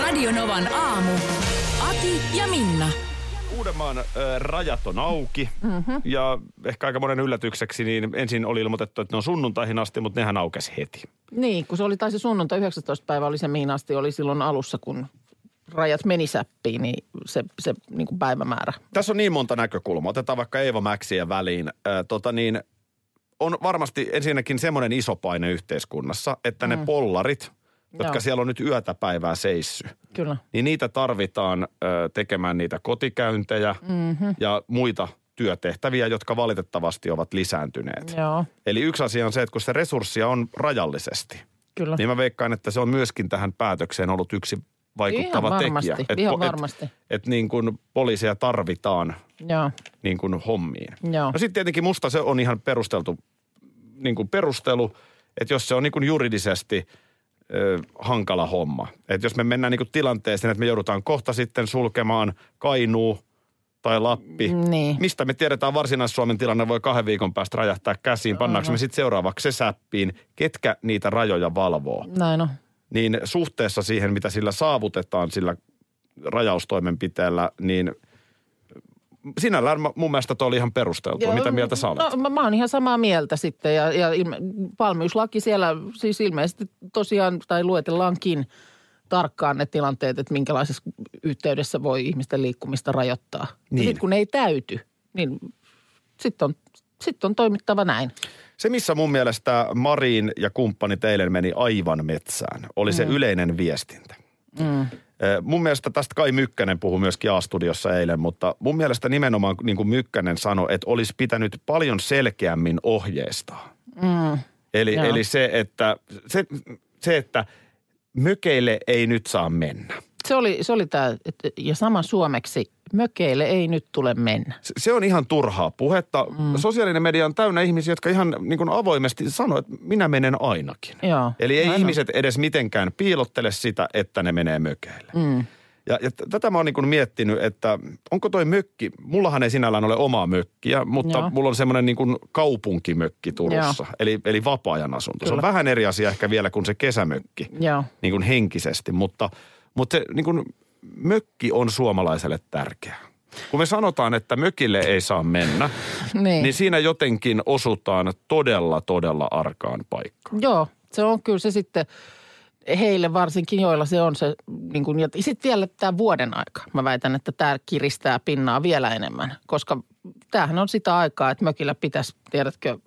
Radionovan aamu. Ati ja Minna. Uudenmaan äh, rajat on auki mm-hmm. ja ehkä aika monen yllätykseksi niin ensin oli ilmoitettu, että ne on sunnuntaihin asti, mutta nehän aukesi heti. Niin, kun se oli taisi sunnuntai 19. päivä oli se mihin asti oli silloin alussa, kun rajat meni säppiin, niin se, se niin kuin päivämäärä. Tässä on niin monta näkökulmaa. Otetaan vaikka Eeva Mäksiä väliin. Äh, tota niin, on varmasti ensinnäkin semmoinen iso paine yhteiskunnassa, että mm. ne pollarit, jotka Joo. siellä on nyt yötä päivää seissy, Kyllä. niin niitä tarvitaan ö, tekemään niitä kotikäyntejä mm-hmm. ja muita työtehtäviä, jotka valitettavasti ovat lisääntyneet. Joo, Eli yksi asia on se, että kun se resurssia on rajallisesti, kyllä. niin mä veikkaan, että se on myöskin tähän päätökseen ollut yksi vaikuttava Ihan varmasti, tekijä. Et ihan po- et- varmasti. Et, niin kuin poliisia tarvitaan Joo, niin kuin hommiin. Joo. No sitten tietenkin musta se on ihan perusteltu niin kuin perustelu, että jos se on niin kuin juridisesti ö, hankala homma. Että jos me mennään niin kuin tilanteeseen, että me joudutaan kohta sitten sulkemaan Kainuu tai Lappi. Niin. Mistä me tiedetään Varsinais-Suomen tilanne voi kahden viikon päästä räjähtää käsiin. Pannaanko me sitten seuraavaksi se säppiin, ketkä niitä rajoja valvoo. näin on. Niin suhteessa siihen, mitä sillä saavutetaan sillä rajaustoimenpiteellä, niin sinällään mun mielestä toi oli ihan perusteltua. Mitä mieltä sä olet? No, mä, mä oon ihan samaa mieltä sitten ja, ja ilme, valmiuslaki siellä siis ilmeisesti tosiaan tai luetellaankin tarkkaan ne tilanteet, että minkälaisessa yhteydessä voi ihmisten liikkumista rajoittaa. Niin. Sitten kun ne ei täyty, niin sitten on, sit on toimittava näin. Se, missä mun mielestä Marin ja kumppani eilen meni aivan metsään, oli se yleinen viestintä. Mm. Mun mielestä tästä Kai Mykkänen puhui myöskin A-studiossa eilen, mutta mun mielestä nimenomaan niin kuin Mykkänen sanoi, että olisi pitänyt paljon selkeämmin ohjeistaa. Mm. Eli, Joo. eli se, että, se, se, että mökeille ei nyt saa mennä. Se oli, se oli tämä, ja sama suomeksi, mökeille ei nyt tule mennä. Se- Se on ihan turhaa puhetta. Mm. Sosiaalinen media on täynnä ihmisiä, jotka ihan niin kuin avoimesti sanoo, että minä menen ainakin. Joo, Eli ei aivan. ihmiset edes mitenkään piilottele sitä, että ne menee mökeille. Mm. Ja, ja tätä mä oon niin miettinyt, että onko toi mökki, mullahan ei sinällään ole omaa mökkiä, mutta Joo. mulla on semmoinen niin kuin kaupunkimökki Turussa, eli, eli vapaa-ajan asunto. Se on Kyllä. vähän eri asia ehkä vielä kuin se kesämökki Joo. niin kuin henkisesti, mutta, mutta se niin kuin mökki on suomalaiselle tärkeä. Kun me sanotaan, että mökille ei saa mennä, Niin. niin siinä jotenkin osutaan todella, todella arkaan paikkaan. Joo, se on kyllä se sitten heille varsinkin, joilla se on se, niin kuin, ja sitten vielä tämä vuoden aika. Mä väitän, että tämä kiristää pinnaa vielä enemmän, koska tämähän on sitä aikaa, että mökillä pitäisi, tiedätkö,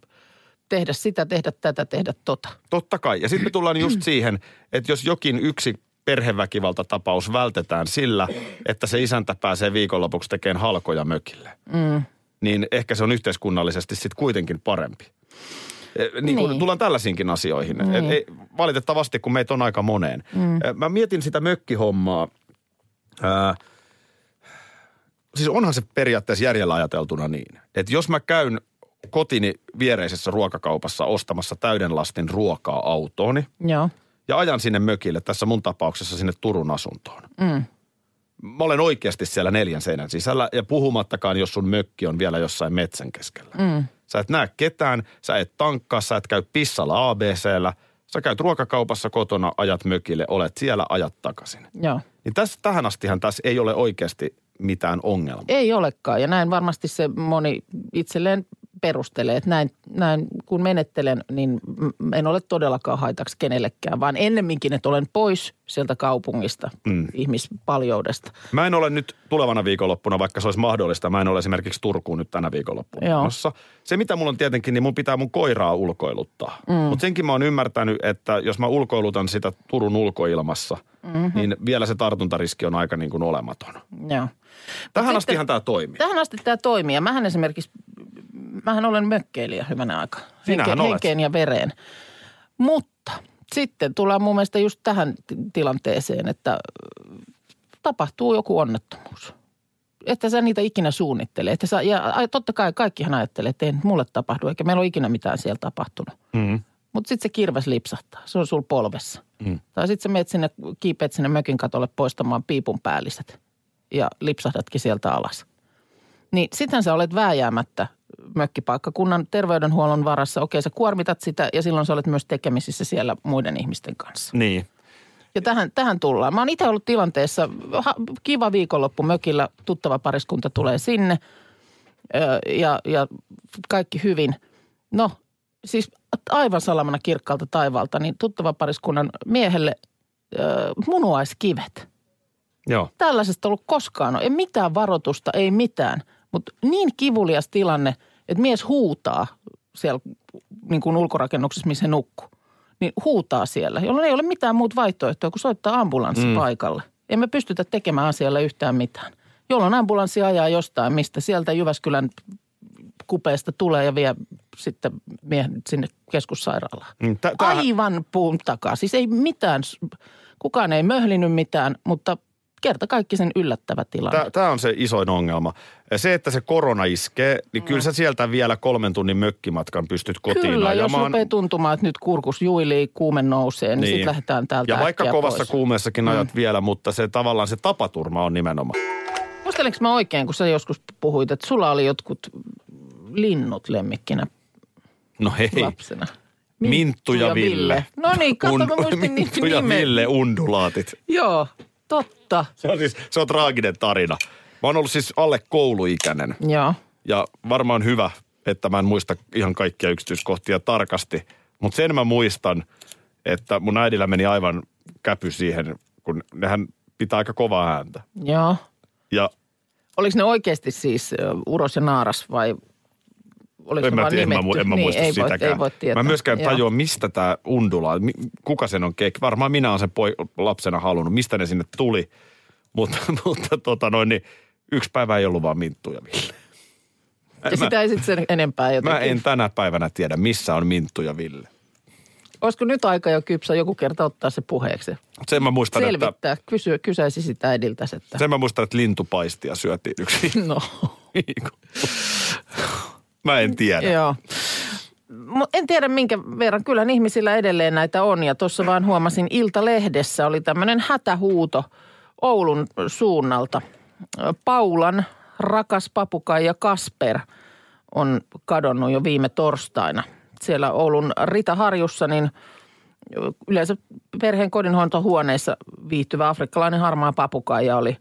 tehdä sitä, tehdä tätä, tehdä tota. Totta kai. Ja sitten me tullaan just siihen, että jos jokin yksi perheväkivaltatapaus vältetään sillä, että se isäntä pääsee viikonlopuksi tekemään halkoja mökille, Mm. niin ehkä se on yhteiskunnallisesti sitten kuitenkin parempi. Eh, Niin kuin Niin. tullaan tällaisiinkin asioihin. Niin. Et ei, valitettavasti, kun meitä on aika moneen. Mm. Eh, Mä mietin sitä mökkihommaa. Ää, siis onhan se periaatteessa järjellä ajateltuna niin, että jos mä käyn kotini viereisessä ruokakaupassa ostamassa täyden lastin ruokaa autooni Joo. Ja ajan sinne mökille, tässä mun tapauksessa sinne Turun asuntoon. Mm. Mä olen oikeasti siellä neljän seinän sisällä ja puhumattakaan, jos sun mökki on vielä jossain metsän keskellä. Mm. Sä et näe ketään, sä et tankkaa, sä et käy pissalla ABCllä. Sä käyt ruokakaupassa kotona, ajat mökille, olet siellä, ajat takaisin. Joo. Niin tässä, tähän astihan tässä ei ole oikeasti mitään ongelmaa. Ei olekaan ja näin varmasti se moni itselleen perustelee, että näin, näin kun menettelen, niin en ole todellakaan haitaksi kenellekään, vaan ennemminkin, että olen pois sieltä kaupungista, Mm. mm. ihmispaljoudesta. Mä en ole nyt tulevana viikonloppuna, vaikka se olisi mahdollista, mä en ole esimerkiksi Turkuun nyt tänä viikonloppuna Joo. menossa. Se mitä mulla on tietenkin, niin mun pitää mun koiraa ulkoiluttaa. Mm. Mutta senkin mä oon ymmärtänyt, että jos mä ulkoilutan sitä Turun ulkoilmassa, mm-hmm. niin vielä se tartuntariski on aika niin kuin olematon. Joo. Tähän sitten- astihan tämä toimii. Tähän asti tämä toimii ja mähän esimerkiksi, mähän olen mökkeilijä hyvänä aikaa. Sinähän olet. henkeen ja vereen. Mutta sitten tullaan mun mielestä just tähän ti- tilanteeseen, että ö, tapahtuu joku onnettomuus. Että sä niitä ikinä suunnittele. Että sä, ja totta kai kaikkihan ajattelee, että ei nyt mulle tapahdu, eikä meillä ole ikinä mitään siellä tapahtunut. Mm. Mutta sitten se kirves lipsahtaa. Se on sul polvessa. Mm. Tai sitten sä menet sinne, kiipeät sinne mökin katolle poistamaan piipun päälliset. Ja lipsahdatkin sieltä alas. Niin sittenhän sä olet vääjäämättä mökkipaikkakunnan terveydenhuollon varassa. Okei, sä kuormitat sitä ja silloin sä olet myös tekemisissä siellä muiden ihmisten kanssa. Niin. Ja tähän, tähän tullaan. Mä oon itse ollut tilanteessa, ha, kiva viikonloppu mökillä, tuttava pariskunta tulee sinne ö, ja, ja kaikki hyvin. No, siis aivan salamana kirkkaalta taivaalta, niin tuttava pariskunnan miehelle ö, munuaiskivet. Joo. Tällaisesta ollut koskaan, no, ei mitään varoitusta, ei mitään. Mutta niin kivulias tilanne, että mies huutaa siellä niin kuin ulkorakennuksessa, missä he nukkuu. Niin huutaa siellä, jolloin ei ole mitään muuta vaihtoehtoa kuin soittaa ambulanssi mm. paikalle. Emme pystytä tekemään asialle yhtään mitään. Jolloin ambulanssi ajaa jostain, mistä sieltä Jyväskylän kupeesta tulee ja vie sitten miehen sinne keskussairaalaan. Mm, tä- tämähän- Aivan puun takaa. Siis ei mitään, kukaan ei möhlinyt mitään, mutta kerta kaikki sen yllättävä tilanne. Tämä on se isoin ongelma. Se, että se korona iskee, niin kyllä sä sieltä vielä kolmen tunnin mökkimatkan pystyt kotiin Kyllä, jos ajamaan. rupeaa tuntumaan, että nyt kurkus juilii, kuume nousee, niin, niin. sitten lähdetään täältä Ja vaikka kovassa pois. kuumeessakin ajat vielä, mutta se tavallaan se tapaturma on nimenomaan. Muistelenko mä oikein, kun sä joskus puhuit, että sulla oli jotkut linnut lemmikkinä No hei, lapsena? Minttu ja Ville. No niin, kato, mä muistin Minttu ja nimen. Ville undulaatit. Joo, totta. Se on siis, se on traaginen tarina. Mä oon ollut siis alle kouluikäinen Joo. ja varmaan hyvä, että mä en muista ihan kaikkia yksityiskohtia tarkasti. Mutta sen mä muistan, että mun äidillä meni aivan käpy siihen, kun nehän pitää aika kovaa ääntä. Joo. Ja Oliko ne oikeasti siis Uros ja Naaras vai oliko en mä, en mä, en mä niin, muista ei sitäkään. Voi, ei voi tietää. Mä myöskään Joo. tajua, mistä tämä undula, kuka sen on kek. Varmaan minä olen sen poi- lapsena halunnut, mistä ne sinne tuli. Mutta, mutta tota noin, niin yksi päivä ei ollut vaan Minttu ja Ville. Ja sitä ei sitten sen enempää jotenkin. Mä en tänä päivänä tiedä, missä on Minttu ja Ville. Olisiko nyt aika jo kypsä joku kerta ottaa se puheeksi? Sen mä muistan, että, Selvittää, kysyä, kysäisi sitä äidiltä, että sen mä muistan, että lintupaistia syötiin yksi no. Mä en tiedä. joo. En tiedä minkä verran. Kyllä ihmisillä edelleen näitä on. Ja tuossa vaan huomasin Iltalehdessä oli tämmöinen hätähuuto Oulun suunnalta. Paulan rakas papukaija Kasper on kadonnut jo viime torstaina. Siellä Oulun Rita Harjussa niin yleensä perheen kodinhoitohuoneessa viihtyvä afrikkalainen harmaa papukaija oli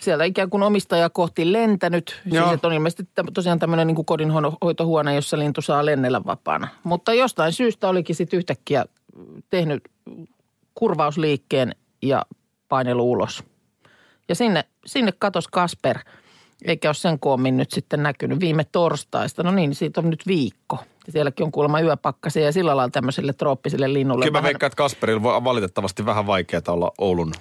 siellä ikään kuin omistaja kohti lentänyt. Joo. Siis että on ilmeisesti tosiaan tämmöinen niin kuin kodinhoitohuone, jossa lintu saa lennellä vapaana. Mutta jostain syystä olikin sitten yhtäkkiä tehnyt kurvausliikkeen ja painelu ulos. Ja sinne, sinne katos Kasper, eikä ole sen koommin nyt sitten näkynyt viime torstaista. No niin, siitä on nyt viikko. Ja sielläkin on kuulemma yöpakkasia ja sillä lailla tämmöiselle trooppiselle linnulle. Kyllä mä vähän- veikkaan, että Kasperilla on valitettavasti vähän vaikeaa olla Oulun.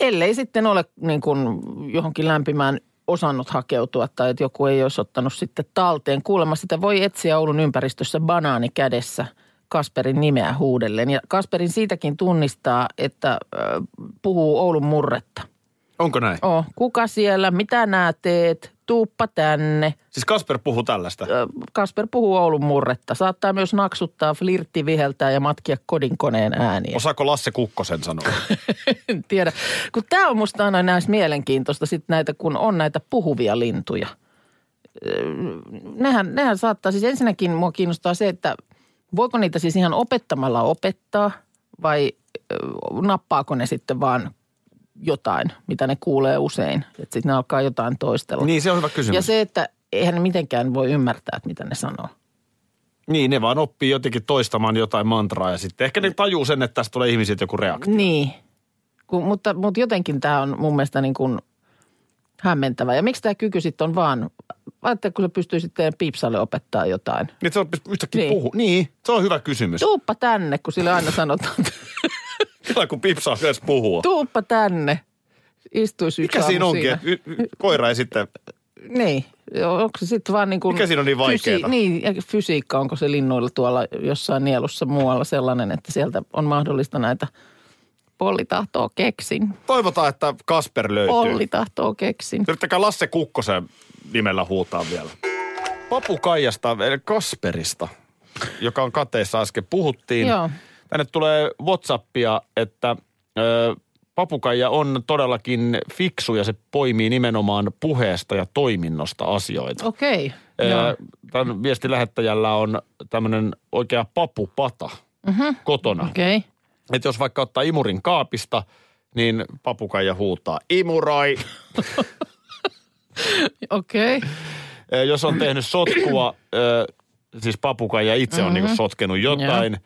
Ellei sitten ole niin kuin johonkin lämpimään osannut hakeutua tai että joku ei olisi ottanut sitten talteen. Kuulemma sitä voi etsiä Oulun ympäristössä banaani kädessä Kasperin nimeä huudellen. Ja Kasperin siitäkin tunnistaa, että puhuu Oulun murretta. Onko näin? Oh, kuka siellä, mitä nää teet, tuuppa tänne. Siis Kasper puhuu tällaista. Kasper puhuu Oulun murretta. Saattaa myös naksuttaa, flirtti viheltää ja matkia kodinkoneen ääniä. Osaako Lasse Kukkosen sanoa? En tiedä. Kun tämä on musta aina näistä mielenkiintoista sit näitä, kun on näitä puhuvia lintuja. Nehän, nehän saattaa, siis ensinnäkin mua kiinnostaa se, että voiko niitä siis ihan opettamalla opettaa vai nappaako ne sitten vaan jotain, mitä ne kuulee usein. Että sitten ne alkaa jotain toistella. niin, se on hyvä kysymys. ja se, että eihän ne mitenkään voi ymmärtää, että mitä ne sanoo. Niin, ne vaan oppii jotenkin toistamaan jotain mantraa ja sitten ehkä ne tajuu sen, että tästä tulee ihmisiltä joku reaktio. Niin, Kun, mutta, mutta jotenkin tämä on mun mielestä niin kuin hämmentävä. Ja miksi tämä kyky sitten on vaan, ajattelee, kun se pystyy sitten piipsalle opettaa jotain. Niin, se on yhtäkkiä Niin. puhu. Niin, se on hyvä kysymys. Tuuppa tänne, kun sille aina sanotaan, Kyllä kun pipsaa edes puhua. tuuppa tänne. Istuisi yksi Mikä siinä onkin, että y- y- koira ei sitten Niin, onko se sitten vaan niin kuin... Mikä siinä on niin vaikeeta? niin, ja fysiikka, onko se linnuilla tuolla jossain nielussa muualla sellainen, että sieltä on mahdollista näitä Polli tahtoo keksin. Toivotaan, että Kasper löytyy. Polli tahtoo keksin. Yrittäkää Lasse Kukkosen nimellä huutaa vielä. Papukaijasta, eli Kasperista, joka on kateessa äsken puhuttiin. Joo. Tänne tulee Whatsappia, että ö, papukaija on todellakin fiksu ja se poimii nimenomaan puheesta ja toiminnosta asioita. Okei. Joo. Tämän viestin lähettäjällä on tämmöinen oikea papupata mm-hmm. kotona. Okei. Okay. Että jos vaikka ottaa imurin kaapista, niin papukaija huutaa, imuroi. Okei. Okay. Jos on tehnyt sotkua, siis papukaija itse on Mm-hmm. niinku sotkenut jotain,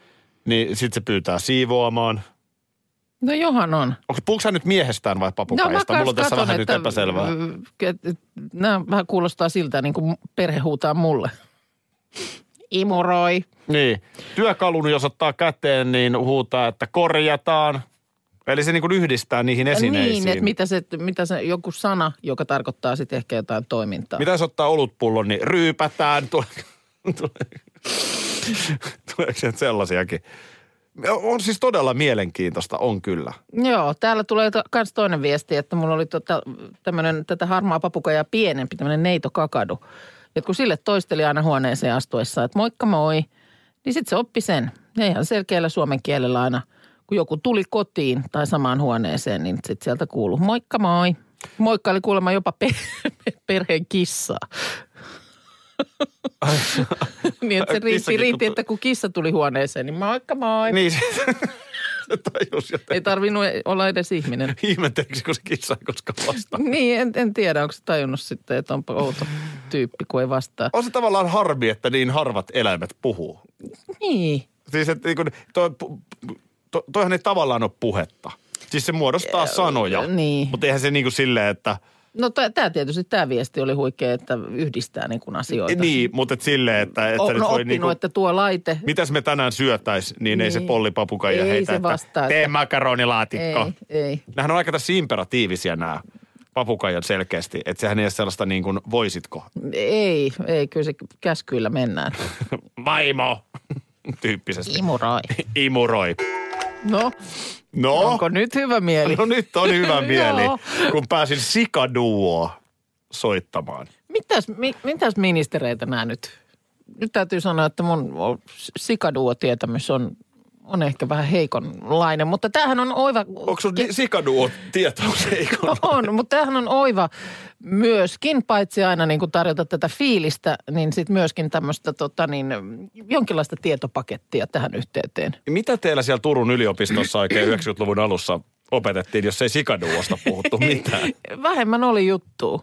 niin sitten se pyytää siivoamaan. No johan on. Onko puhuuko hän nyt miehestään vai No mä papukaijasta? Mulla on tässä katon, vähän nyt että, epäselvää. et- et- Nämä vähän kuulostaa siltä, niin kuin perhe huutaa mulle. Imuroi. Niin. Työkalun, jos ottaa käteen, niin huutaa, että korjataan. Eli se niin kuin yhdistää niihin esineisiin. Niin, että mitä se, mitä se, joku sana, joka tarkoittaa sitten ehkä jotain toimintaa. Mitä jos ottaa olutpullon, niin ryypätään. Tule, tule, tuleeko sellaisiakin? On siis todella mielenkiintoista, on kyllä. Joo, täällä tulee myös toinen viesti, että mulla oli tota, tämmöinen tätä harmaa papukajaa pienempi, tämmöinen neito kakadu. Ja kun sille toisteli aina huoneeseen astuessa, että moikka moi, niin sitten se oppi sen. Ja ihan selkeällä suomen kielellä aina, kun joku tuli kotiin tai samaan huoneeseen, niin sitten sieltä kuuluu moikka moi. Moikka oli kuulemma jopa pe- perheen kissaa. niin, että se riitti, riitti, kun- että kun kissa tuli huoneeseen, niin moikka moi. Niin se, se tajus Ei tarvinnut olla edes ihminen. Ihmettelikö se kissa ei koskaan vastaa? Niin, en, en tiedä, onko se tajunnut sitten, että onpa outo tyyppi, kun ei vastaa. On se tavallaan harmi, että niin harvat eläimet puhuu. Niin. Siis että niin kuin, toi, to, toihan ei tavallaan ole puhetta. Siis se muodostaa sanoja. niin. Mutta eihän se niin kuin silleen, että... No tämä tietysti, tämä viesti oli huikea, että yhdistää niin kuin asioita. Niin, mutta et silleen, että, että O, no voi oppinut, niin kuin, että tuo laite, mitäs me tänään syötäis, niin, ei se Niin. pollipapukaija Ei heitä, se että vastaa, tee että- makaronilaatikko. ei, ei. Nämähän on aika tässä imperatiivisia nämä papukaijan selkeästi, että sehän ei ole sellaista niin kuin voisitko. Ei, ei, kyllä se käskyillä mennään. Vaimo! Tyyppisesti. Imuroi. Imuroi. No, No, onko nyt hyvä mieli? no nyt on hyvä mieli, kun pääsin sikaduo soittamaan. Mitäs, mi, mitäs ministereitä nämä nyt? Nyt täytyy sanoa, että mun sikaduo-tietämys on, on ehkä vähän heikonlainen, mutta tämähän on oiva... Onko sun sikaduo tietous heikon? On, mutta tämähän on oiva myöskin, paitsi aina niin kuin tarjota tätä fiilistä, niin sitten myöskin tämmöistä tota niin, jonkinlaista tietopakettia tähän yhteyteen. Mitä teillä siellä Turun yliopistossa oikein 90-luvun alussa opetettiin, jos ei sikaduosta puhuttu mitään? Vähemmän oli juttu.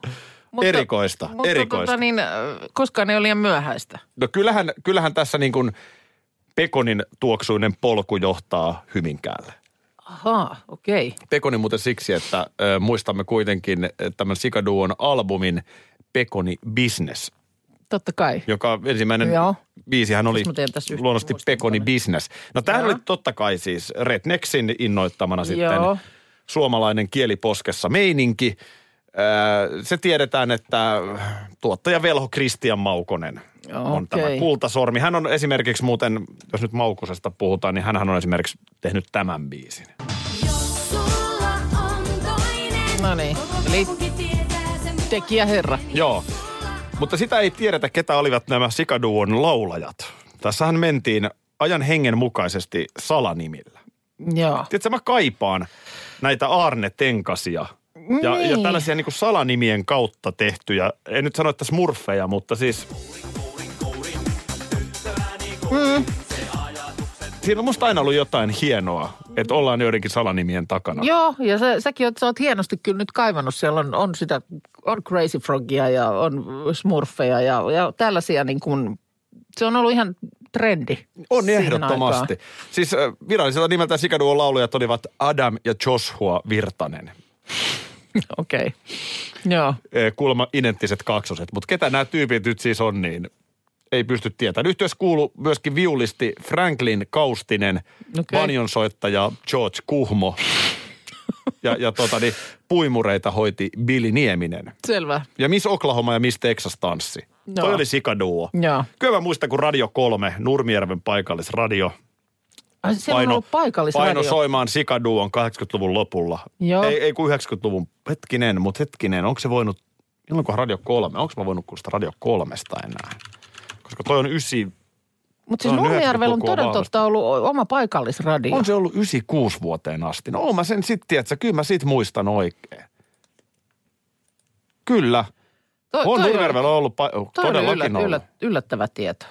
Erikoista, mutta erikoista. Tota niin, koskaan ei ole liian myöhäistä. No kyllähän, kyllähän tässä niin kuin Pekonin tuoksuinen polku johtaa Hyvinkäälle. Ahaa, okei. Okay. Pekoni muuten siksi, että ö, muistamme kuitenkin tämän Sikaduon albumin Pekoni Business, Totta kai. joka ensimmäinen Joo. biisihän oli luonnollisesti Pekoni. Business. No tämähän Joo. oli totta kai siis Rednexin innoittamana sitten Joo. suomalainen kieliposkessa meininki. Ö, Se tiedetään, että tuottaja Velho Kristian Maukonen on tämä Okei. kultasormi. Hän on esimerkiksi muuten, jos nyt Maukosesta puhutaan, niin hän on esimerkiksi tehnyt tämän biisin. No niin, eli tekijä herra. Joo, mutta sitä ei tiedetä, ketä olivat nämä Sikaduon laulajat. Tässähän mentiin ajan hengen mukaisesti salanimillä. Joo. Tiedätkö, mä kaipaan näitä Arne Tenkasia ja, ja Niin. tällaisia niin kuin salanimien kautta tehtyjä, en nyt sano, että smurfeja, mutta siis... Mm. Siinä on musta aina ollut jotain hienoa, että ollaan joidenkin salanimien takana. Joo, ja sä, säkin oot, sä oot hienosti kyllä nyt kaivannut. Siellä on, on sitä, on Crazy Frogia ja on Smurfeja ja, ja tällaisia niin kuin, se on ollut ihan trendi. On ehdottomasti. aikaan. Siis virallisella nimeltä Sikaduon laulajat olivat Adam ja Joshua Virtanen. Okei. Okay. Joo. Kuulemma identtiset kaksoset. Mutta ketä nämä tyypit nyt siis on, niin ei pysty tietämään. Yhteydessä kuuluu myöskin viulisti Franklin Kaustinen, Okei. banjonsoittaja George Kuhmo Ja, ja tota, niin, puimureita hoiti Billy Nieminen. Selvä. Ja Miss Oklahoma ja Miss Texas tanssi. Joo. Toi oli sikaduo. Joo. Kyllä mä muistan, kun Radio 3, Nurmijärven paikallisradio, Ai, siellä on ollut paikallisradio. paino soimaan sikaduon 80-luvun lopulla. Joo. Ei, ei kuin 90-luvun, hetkinen, mutta hetkinen, onko se voinut, milloinkohan Radio 3, onko mä voinut kuulostaa Radio 3 enää? Koska toi on ysi, Mutta siis Nurmijärvellä on 90-lukua toden totta ollut oma paikallisradio. on se ollut 96 vuoteen asti. No oon mä sen sitten, että kyllä mä sit muistan oikein. Kyllä. Toi- On Nurmijärvellä ollut pa- todellakin yllät, ollut. yllät, yllättävä tieto.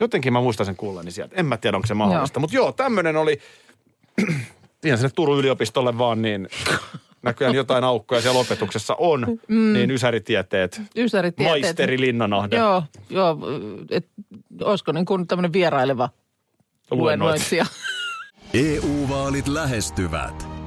Jotenkin mä muistan sen kuulleni sieltä. En mä tiedä, onko se mahdollista. Mutta joo, tämmöinen oli, ihan sinne Turun yliopistolle vaan, niin näköjään jotain aukkoja siellä opetuksessa on. Mm. Niin ysäritieteet, Ysäritietteet. maisteri Linnanahde. Joo, joo. Et, olisiko niin kuin tämmöinen vieraileva luennoitsija? EU-vaalit lähestyvät.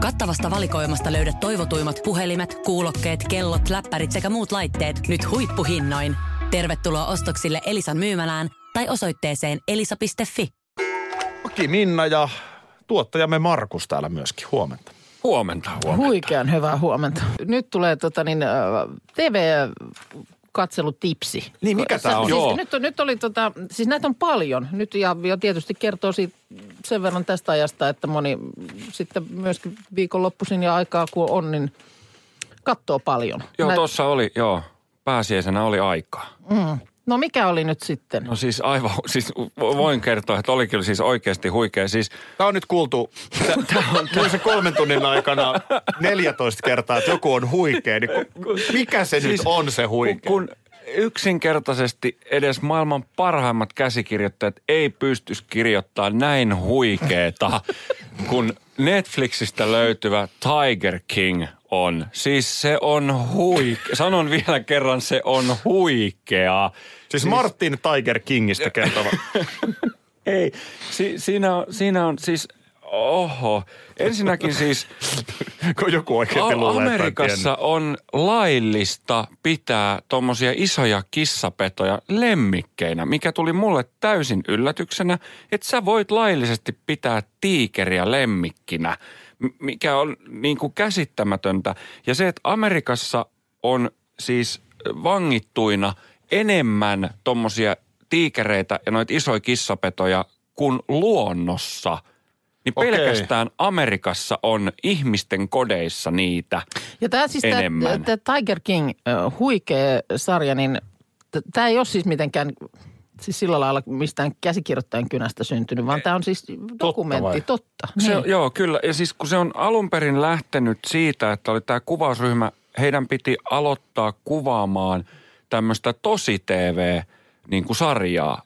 Kattavasta valikoimasta löydät toivotuimmat puhelimet, kuulokkeet, kellot, läppärit sekä muut laitteet nyt huippuhinnoin. Tervetuloa ostoksille Elisan myymälään tai osoitteeseen elisa.fi. Aki Minna ja tuottajamme Markus täällä myöskin. Huomenta. Huomenta, huomenta. Huikean hyvää huomenta. Nyt tulee tota niin, äh, TV-katselutipsi. Niin, mikä tää on? Siis Joo. nyt, on, nyt oli tota, siis näitä on paljon nyt ja, ja tietysti kertoo siitä sen verran tästä ajasta, että moni sitten myöskin viikonloppuisin ja aikaa kun on, niin katsoo paljon. Joo, Nä- tuossa oli, joo, pääsiäisenä oli aikaa. No mikä oli nyt sitten? No siis aivan, siis voin kertoa, että oli kyllä siis oikeasti huikea. Siis Tämä on nyt kuultu, tämä on se kolmen tunnin aikana 14 kertaa, että joku on huikea. Niin mikä se nyt on se kun, huikea? kun yksinkertaisesti edes maailman parhaimmat käsikirjoittajat ei pystyisi kirjoittaa näin huikeeta, kun Netflixistä löytyvä Tiger King on. Siis se on huikea. Sanon vielä kerran, se on huikea. Siis Martin Tiger Kingistä kertova. Ei, si, siinä, on, siinä on siis, oho, ensinnäkin siis kun joku oikeasti A- luulee, että Amerikassa on laillista pitää tommosia isoja kissapetoja lemmikkeinä, mikä tuli mulle täysin yllätyksenä, että sä voit laillisesti pitää tiikeriä lemmikkinä, mikä on niin kuin käsittämätöntä. Ja se, että Amerikassa on siis vangittuina enemmän tommosia tiikereitä ja noita isoja kissapetoja kuin luonnossa. Niin Okei. pelkästään Amerikassa on ihmisten kodeissa niitä. Ja tämä siis enemmän. tämä Tiger King, äh, huikea sarja, niin tämä ei ole siis mitenkään siis sillä lailla mistään käsikirjoittajan kynästä syntynyt, vaan tämä on siis dokumentti, vai? totta. Se, niin. Joo, kyllä. Ja siis kun se on alun perin lähtenyt siitä, että oli tämä kuvausryhmä, heidän piti aloittaa kuvaamaan tämmöistä tosi-TV niin kuin sarjaa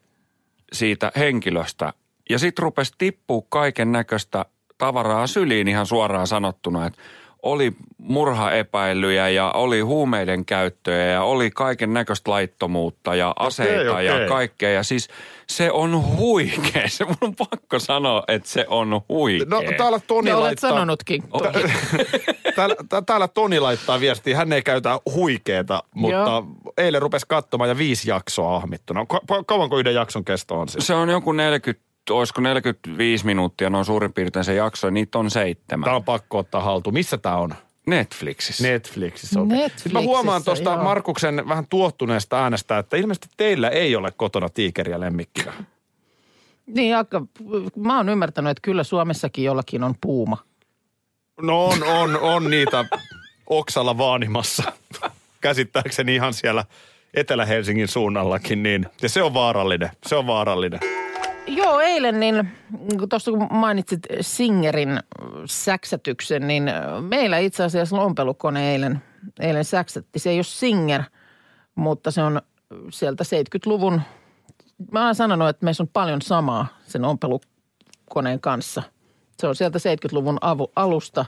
siitä henkilöstä. Ja sitten rupesi tippua kaiken näköistä tavaraa syliin ihan suoraan sanottuna, että oli murhaepäilyjä ja oli huumeiden käyttöä ja oli kaiken näköistä laittomuutta ja aseita okei. ja kaikkea. Ja siis se on huikea. Se mun on pakko sanoa, että se on huikea. No täällä Toni Ja olet laittaa... sanonutkin. Täällä, tää- täällä Toni laittaa viestiä, hän ei käytä huikeeta, mutta Joo. eilen rupesi katsomaan ja viisi jaksoa ahmittuna. Ka- kauanko yhden jakson kesto on siis? Se on joku 40, olisiko 45 minuuttia noin suurin piirtein se jakso, ja niitä on seitsemän. Tämä on pakko ottaa haltuun. Missä tämä on? Netflixissä. Netflixissä. Okay. Netflixissä, Sitten mä huomaan tuosta. Markuksen vähän tuottuneesta äänestä, että ilmeisesti teillä ei ole kotona tiikeriä lemmikkinä. Niin, aika, mä oon ymmärtänyt, että kyllä Suomessakin jollakin on puuma. No on, on, on niitä oksalla vaanimassa. Käsittääkseni ihan siellä Etelä-Helsingin suunnallakin, niin ja se on vaarallinen. Se on vaarallinen. Joo, eilen niin, kun tuossa kun mainitsit Singerin säksätyksen, niin meillä itse asiassa lompelukone eilen, eilen säksätti. Se ei ole Singer, mutta se on sieltä 70-luvun. Mä oon sanonut, että meissä on paljon samaa sen ompelukoneen kanssa. Se on sieltä 70-luvun avu, alusta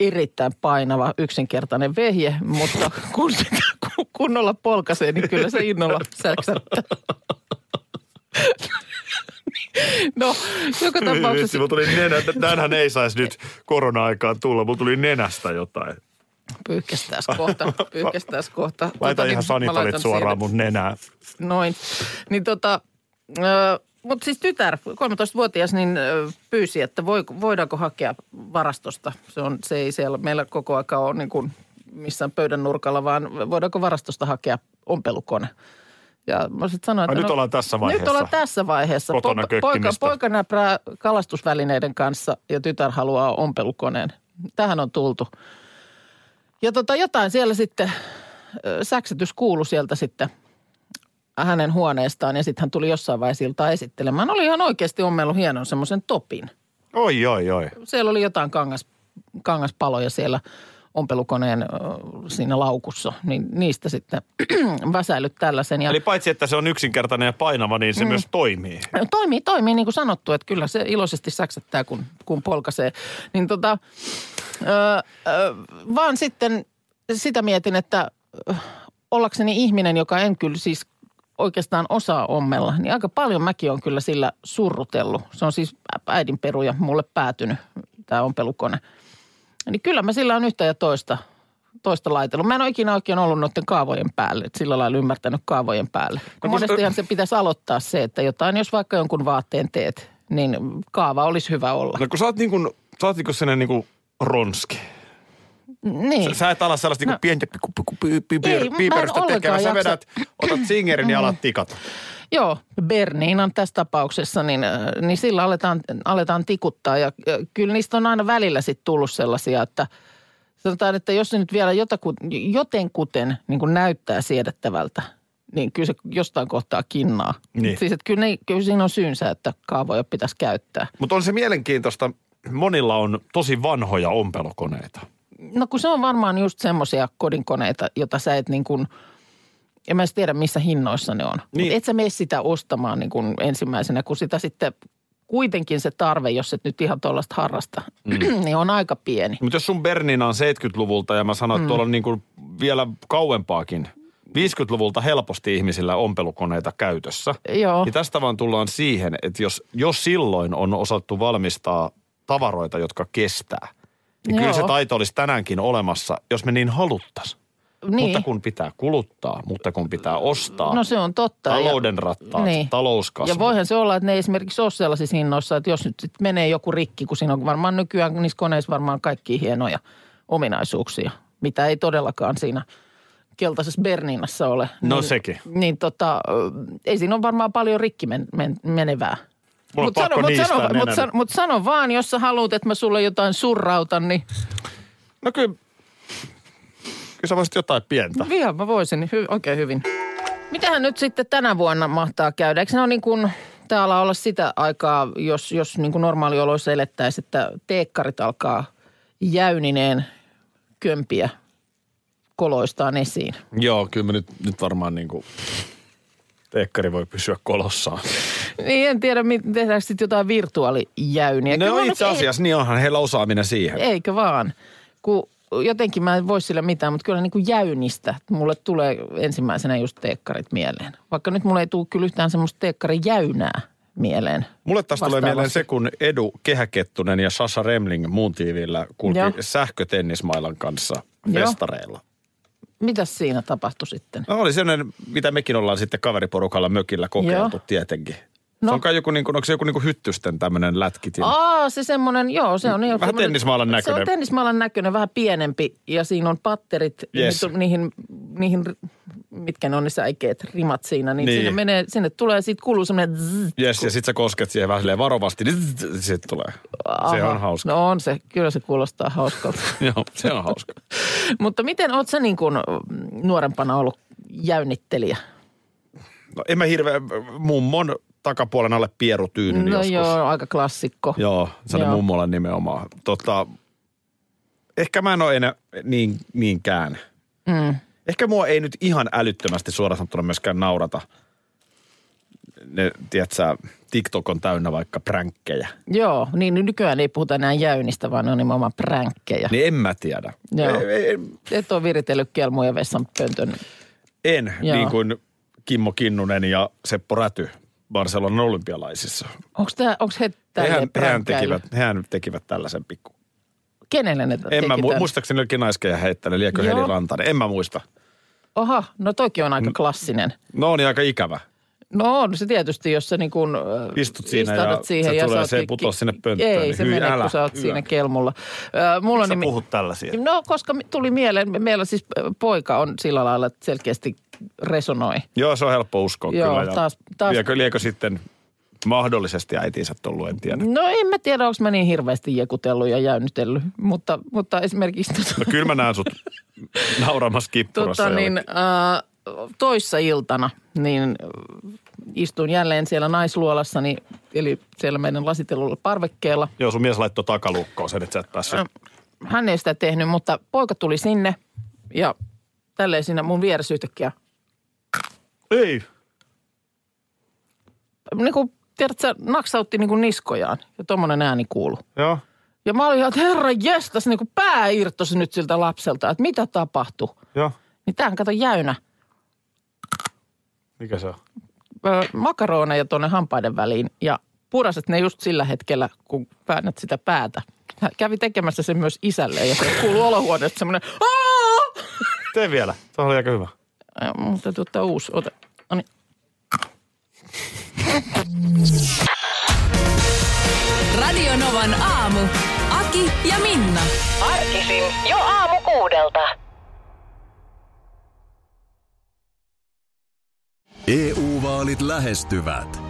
erittäin painava, yksinkertainen vehje, mutta kun sitä kun- kunnolla polkaisee, niin kyllä se innolla säksättää. No, joka tapauksessa... Mulla tuli nenä, tänhän ei saisi nyt korona-aikaan tulla. Mulla tuli nenästä jotain. Pyyhkästääs kohta, pyyhkästääs kohta. Laita Tota, ihan niin sanitarit suoraan siihen. mun nenään. Noin. Niin tota, mutta siis tytär, 13-vuotias, niin pyysi, että voi, voidaanko hakea varastosta. Se, on, se ei siellä meillä koko aika ole niin kuin missään pöydän nurkalla, vaan voidaanko varastosta hakea ompelukone. Ja mä sitten sanoin, Ai, että nyt ollaan tässä vaiheessa. Nyt ollaan tässä vaiheessa. Kotona poika, poika, poika näprää kalastusvälineiden kanssa ja tytär haluaa ompelukoneen. Tähän on tultu. Ja tota, jotain siellä sitten, ö, säksätys kuului sieltä sitten hänen huoneestaan ja sitten hän tuli jossain vaiheessa iltaa esittelemään. Oli ihan oikeasti ommellut hienon semmoisen topin. Oi, oi, oi. Siellä oli jotain kangas, kangaspaloja siellä ompelukoneen siinä laukussa, niin niistä sitten väsäilyt tällaisen. Ja Eli paitsi, että se on yksinkertainen ja painava, niin se mm. myös toimii. Toimii, toimii niin kuin sanottu, että kyllä se iloisesti säksättää, kun, kun polkaisee. Niin tota, ö, ö, vaan sitten sitä mietin, että ollakseni ihminen, joka en kyllä siis oikeastaan osaa ommella, niin aika paljon mäkin on kyllä sillä surrutellut. Se on siis äidin peruja mulle päätynyt, tämä ompelukone. Niin kyllä mä sillä on yhtä ja toista, toista laitellut. Mä en ole ikinä oikein ollut noiden kaavojen päälle, että sillä lailla ymmärtänyt kaavojen päälle. No, kun- monestihan se pitäisi aloittaa se, että jotain, jos vaikka jonkun vaatteen teet, niin kaava olisi hyvä olla. No kun sä oot niin kuin, sä oot niin kuin sellainen niin kuin ronski. niin. Sä, sä et ala sellaista niin No. pientä ollenkaan tekemään. Sä vedät, otat singerin ja alat tikata. Joo, Berniinan tässä tapauksessa, niin, äh, niin sillä aletaan, aletaan tikuttaa. Ja äh, kyllä niistä on aina välillä sitten tullut sellaisia, että sanotaan, että jos se nyt vielä jotaku, jotenkuten niin kuin näyttää siedettävältä, niin kyllä se jostain kohtaa kinnaa. Niin. Siis että kyllä, ne, kyllä siinä on syynsä, että kaavoja pitäisi käyttää. Mutta on se mielenkiintoista. Monilla on tosi vanhoja ompelukoneita. No kun se on varmaan just semmoisia kodinkoneita, jota sä et niin kuin, en mä tiedä missä hinnoissa ne on. Niin. Et sä mene sitä ostamaan niin kuin ensimmäisenä, kun sitä sitten kuitenkin se tarve, jos et nyt ihan tuollaista harrasta, mm. niin on aika pieni. Mutta jos sun Bernina on 70-luvulta ja mä sanoin, että tuolla on niin kuin vielä kauempaakin, 50-luvulta helposti ihmisillä ompelukoneita käytössä. Joo. Niin tästä vaan tullaan siihen, että jos, jos silloin on osattu valmistaa tavaroita, jotka kestää, niin kyllä Joo. se taito olisi tänäänkin olemassa, jos me niin haluttaisiin. Niin. Mutta kun pitää kuluttaa, mutta kun pitää ostaa. No se on totta. Talouden rattaat, talouskasvu. Ja voihan se olla, että ne ei esimerkiksi ole sellaisissa hinnoissa, että jos nyt sit menee joku rikki, kun siinä on varmaan nykyään niissä koneissa varmaan kaikki hienoja ominaisuuksia, mitä ei todellakaan siinä keltaisessa Berniinassa ole. No niin, sekin. Niin tota, ei siinä ole varmaan paljon rikki men, men, menevää. Mulla on Mut pakko sano, mut sano, mut, sano, mut sano vaan, jos sä haluat, että mä sulle jotain surrautan, niin No kyllä, kyllä sä voisit jotain pientä. Ihan mä voisin, hy, oikein hyvin. Mitähän nyt sitten tänä vuonna mahtaa käydä? Eikö se ole niin kuin täällä olla sitä aikaa, jos, jos niin kuin normaalioloissa elettäisiin, että teekkarit alkaa jäynineen kömpiä koloistaan esiin? Joo, kyllä me nyt, nyt varmaan niin kuin teekkari voi pysyä kolossaan. Niin en tiedä, tehdäänkö sitten jotain virtuaalijäyniä. No Kyllä mä itse asiassa, niin onhan heillä osaaminen siihen. Eikö vaan? Kun jotenkin mä en voi sillä mitään, mutta kyllä niin kuin jäynistä. Mulle tulee ensimmäisenä just teekkarit mieleen. Vaikka nyt mulle ei tule kyllä yhtään semmoista teekkarin jäynää mieleen. Mulle tästä tulee mieleen se, kun Edu Kehäkettunen ja Sasha Remling muun tiivillä kulki Joo. sähkötennismailan kanssa festareilla. Mitäs siinä tapahtui sitten? No oli sellainen, mitä mekin ollaan sitten kaveriporukalla mökillä kokeiltu Joo. tietenkin. No. Se on kai joku, niin kuin, onko se joku niin kuin hyttysten tämmöinen lätkitin? Aa, se semmoinen, joo, se on niin. Vähän tennismaalan Se näköinen. on tennismaalan näköinen, vähän pienempi ja siinä on patterit, Yes. niihin, niihin, mitkä ne on ne säikeet, rimat siinä, niin, Niin. Sinne, menee, sinne tulee, siitä kuuluu semmoinen zzz. Yes, ja sit sä kosket siihen vähän varovasti, niin sit tulee. Se Aha. on hauska. No on se, kyllä se kuulostaa hauskalta. Joo, se on hauska. Mutta miten, oot sä niin kuin nuorempana ollut jäynnittelijä? No en mä hirveä, mummon takapuolen alle pierutyyny No joskus. joo, aika klassikko. Joo, se oli Joo. mummolla nimenomaan. Tota, ehkä mä en ole enää niin, niinkään. Mm. Ehkä mua ei nyt ihan älyttömästi suoraan sanottuna myöskään naurata. Ne, tiedätkö, TikTok on täynnä vaikka pränkkejä. Joo, niin nykyään ei puhuta enää jäynistä, vaan ne on nimenomaan pränkkejä. Niin en mä tiedä. Joo. Ei, ei, Et ole viritellyt kelmuja vessanpöntön. en, Joo. niin kuin Kimmo Kinnunen ja Seppo Räty Barcelonan olympialaisissa. Onko tää, onko he Hehän, hehän, tekivät, hehän tekivät tällaisen pikku. Kenelle ne En mä, mu- muistaakseni olikin naiskejä heittänyt, liekö. Heli Rantanen. En mä muista. Oha, no toikin on aika klassinen. No on niin aika ikävä. No on se tietysti, jos sä niin kun, äh, Istut siinä ja siihen se ja tulee, oot se ei putoa sinne pönttöön, Ei, niin se hyi, menee, älä, kun sä oot hyvä. siinä kelmulla. Äh, mulla Sä nimi... puhut tällaisia. No, koska tuli mieleen, meillä siis poika on sillä lailla, että selkeästi resonoi. Joo, se on helppo uskoa Joo, kyllä. Ja taas- taas- Liekö, liekö sitten mahdollisesti äitinsä tullut, en tiedä. No en mä tiedä, onko mä niin hirveästi jekutellut ja jäynnytellyt, mutta, mutta esimerkiksi tota, No kyllä mä näen sut nauramassa kippurassa. tota, niin, äh, toissa iltana niin äh, istun jälleen siellä naisluolassani, eli siellä meidän lasitellulla parvekkeella. Joo, sun mies laittoi takalukkoon sen, että sä et päässyt. Hän ei sitä tehnyt, mutta poika tuli sinne ja tälleen siinä mun vieressä yhtäkkiä. Ei. Niin kuin, tiedätkö, naksautti niin kuin niskojaan ja tommonen ääni kuului. Joo. Ja mä olin ihan, että herra jestas, niin kuin pää irtosi nyt siltä lapselta, että mitä tapahtui. Joo. Niin tämähän kato jäynä Mikä se on? ö, makaroneja tuonne hampaiden väliin ja puraset ne just sillä hetkellä, kun väännät sitä päätä. Hän kävi tekemässä sen myös isälle ja se kuului olohuoneesta semmoinen! Tee vielä. Tuo oli aika hyvä. Mun täytyy ottaa uusi. Ota. No niin. Radio Novan aamu. Aki ja Minna. Arkisin jo aamu kuudelta. EU-vaalit lähestyvät.